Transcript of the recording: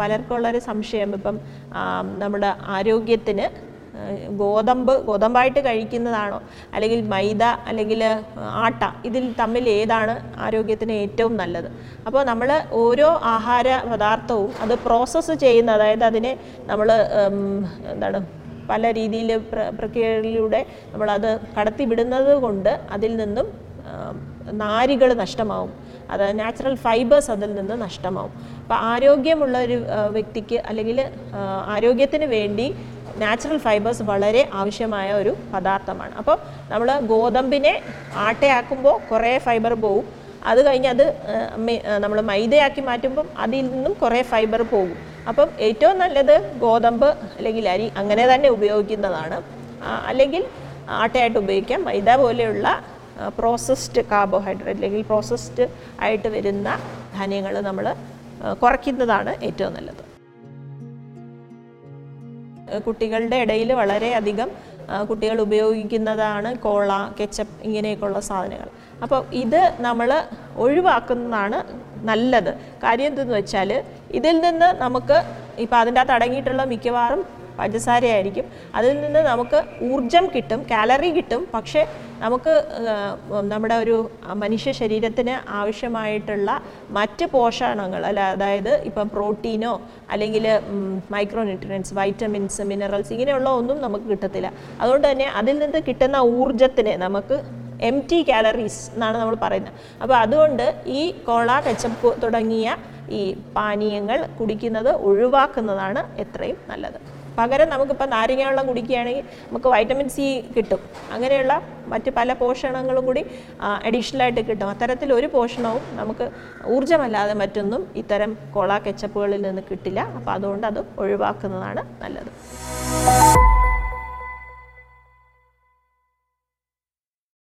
പലർക്കും ഉള്ളൊരു സംശയം ഇപ്പം നമ്മുടെ ആരോഗ്യത്തിന് ഗോതമ്പ് ഗോതമ്പായിട്ട് കഴിക്കുന്നതാണോ? അല്ലെങ്കിൽ മൈദ അല്ലെങ്കിൽ ആട്ട ഇതിൽ തമ്മിൽ ഏതാണ് ആരോഗ്യത്തിന് ഏറ്റവും നല്ലത്? അപ്പോൾ നമ്മൾ ഓരോ ആഹാര പദാർത്ഥവും അത് പ്രോസസ്സ് ചെയ്യുന്ന അതായത് അതിനെ നമ്മൾ എന്താണ് പല രീതിയിൽ പ്ര പ്രക്രിയകളിലൂടെ നമ്മളത് കടത്തിവിടുന്നത് കൊണ്ട് അതിൽ നിന്നും നാരുകൾ നഷ്ടമാവും. അത് നാച്ചുറൽ ഫൈബേഴ്സ് അതിൽ നിന്ന് നഷ്ടമാവും. അപ്പോൾ ആരോഗ്യമുള്ള ഒരു വ്യക്തിക്ക് അല്ലെങ്കിൽ ആരോഗ്യത്തിന് വേണ്ടി നാച്ചുറൽ ഫൈബേഴ്സ് വളരെ ആവശ്യമായ ഒരു പദാർത്ഥമാണ്. അപ്പോൾ നമ്മൾ ഗോതമ്പിനെ ആട്ടയാക്കുമ്പോൾ കുറേ ഫൈബർ പോവും. അത് കഴിഞ്ഞ് അത് നമ്മൾ മൈദയാക്കി മാറ്റുമ്പം അതിൽ നിന്നും കുറേ ഫൈബർ പോകും. അപ്പം ഏറ്റവും നല്ലത് ഗോതമ്പ് അല്ലെങ്കിൽ അരി അങ്ങനെ തന്നെ ഉപയോഗിക്കുന്നതാണ്. അല്ലെങ്കിൽ ആട്ടയായിട്ട് ഉപയോഗിക്കാം. മൈദ പോലെയുള്ള പ്രോസസ്ഡ് കാർബോഹൈഡ്രേറ്റ് അല്ലെങ്കിൽ പ്രോസസ്ഡ് ആയിട്ട് വരുന്ന ധാന്യങ്ങൾ നമ്മൾ കുറയ്ക്കുന്നതാണ് ഏറ്റവും നല്ലത്. കുട്ടികളുടെ ഇടയിൽ വളരെയധികം കുട്ടികൾ ഉപയോഗിക്കുന്നതാണ് കോള കെച്ചപ്പ് ഇങ്ങനെയൊക്കെയുള്ള സാധനങ്ങൾ. അപ്പോൾ ഇത് നമ്മൾ ഒഴിവാക്കുന്നതാണ് നല്ലത്. കാര്യം എന്തെന്ന് വെച്ചാൽ ഇതിൽ നിന്ന് നമുക്ക് ഇപ്പോൾ അതിന്റെ അകത്ത് അടങ്ങിയിട്ടുള്ള മിക്കവാറും പഞ്ചസാരയായിരിക്കും. അതിൽ നിന്ന് നമുക്ക് ഊർജം കിട്ടും കാലറി കിട്ടും. പക്ഷേ നമുക്ക് നമ്മുടെ ഒരു മനുഷ്യ ശരീരത്തിന് ആവശ്യമായിട്ടുള്ള മറ്റ് പോഷണങ്ങൾ അല്ല അതായത് ഇപ്പം പ്രോട്ടീനോ അല്ലെങ്കിൽ മൈക്രോ ന്യൂട്രിയൻസ് വൈറ്റമിൻസ് മിനറൽസ് ഇങ്ങനെയുള്ള ഒന്നും നമുക്ക് കിട്ടത്തില്ല. അതുകൊണ്ട് തന്നെ അതിൽ നിന്ന് കിട്ടുന്ന ഊർജത്തിന് നമുക്ക് എം ടി കാലറീസ് എന്നാണ് നമ്മൾ പറയുന്നത്. അപ്പോൾ അതുകൊണ്ട് ഈ കോള കച്ചപ്പ് തുടങ്ങിയ ഈ പാനീയങ്ങൾ കുടിക്കുന്നത് ഒഴിവാക്കുന്നതാണ് എത്രയും നല്ലത്. പകരം നമുക്കിപ്പോൾ നാരങ്ങ വെള്ളം കുടിക്കുകയാണെങ്കിൽ നമുക്ക് വൈറ്റമിൻ സി കിട്ടും. അങ്ങനെയുള്ള മറ്റ് പല പോഷണങ്ങളും കൂടി അഡീഷണലായിട്ട് കിട്ടും. അത്തരത്തിൽ ഒരു പോഷണവും നമുക്ക് ഊർജമല്ലാതെ മറ്റൊന്നും ഇത്തരം കോള കെച്ചപ്പുകളിൽ നിന്ന് കിട്ടില്ല. അപ്പോൾ അതുകൊണ്ട് അത് ഒഴിവാക്കുന്നതാണ് നല്ലത്.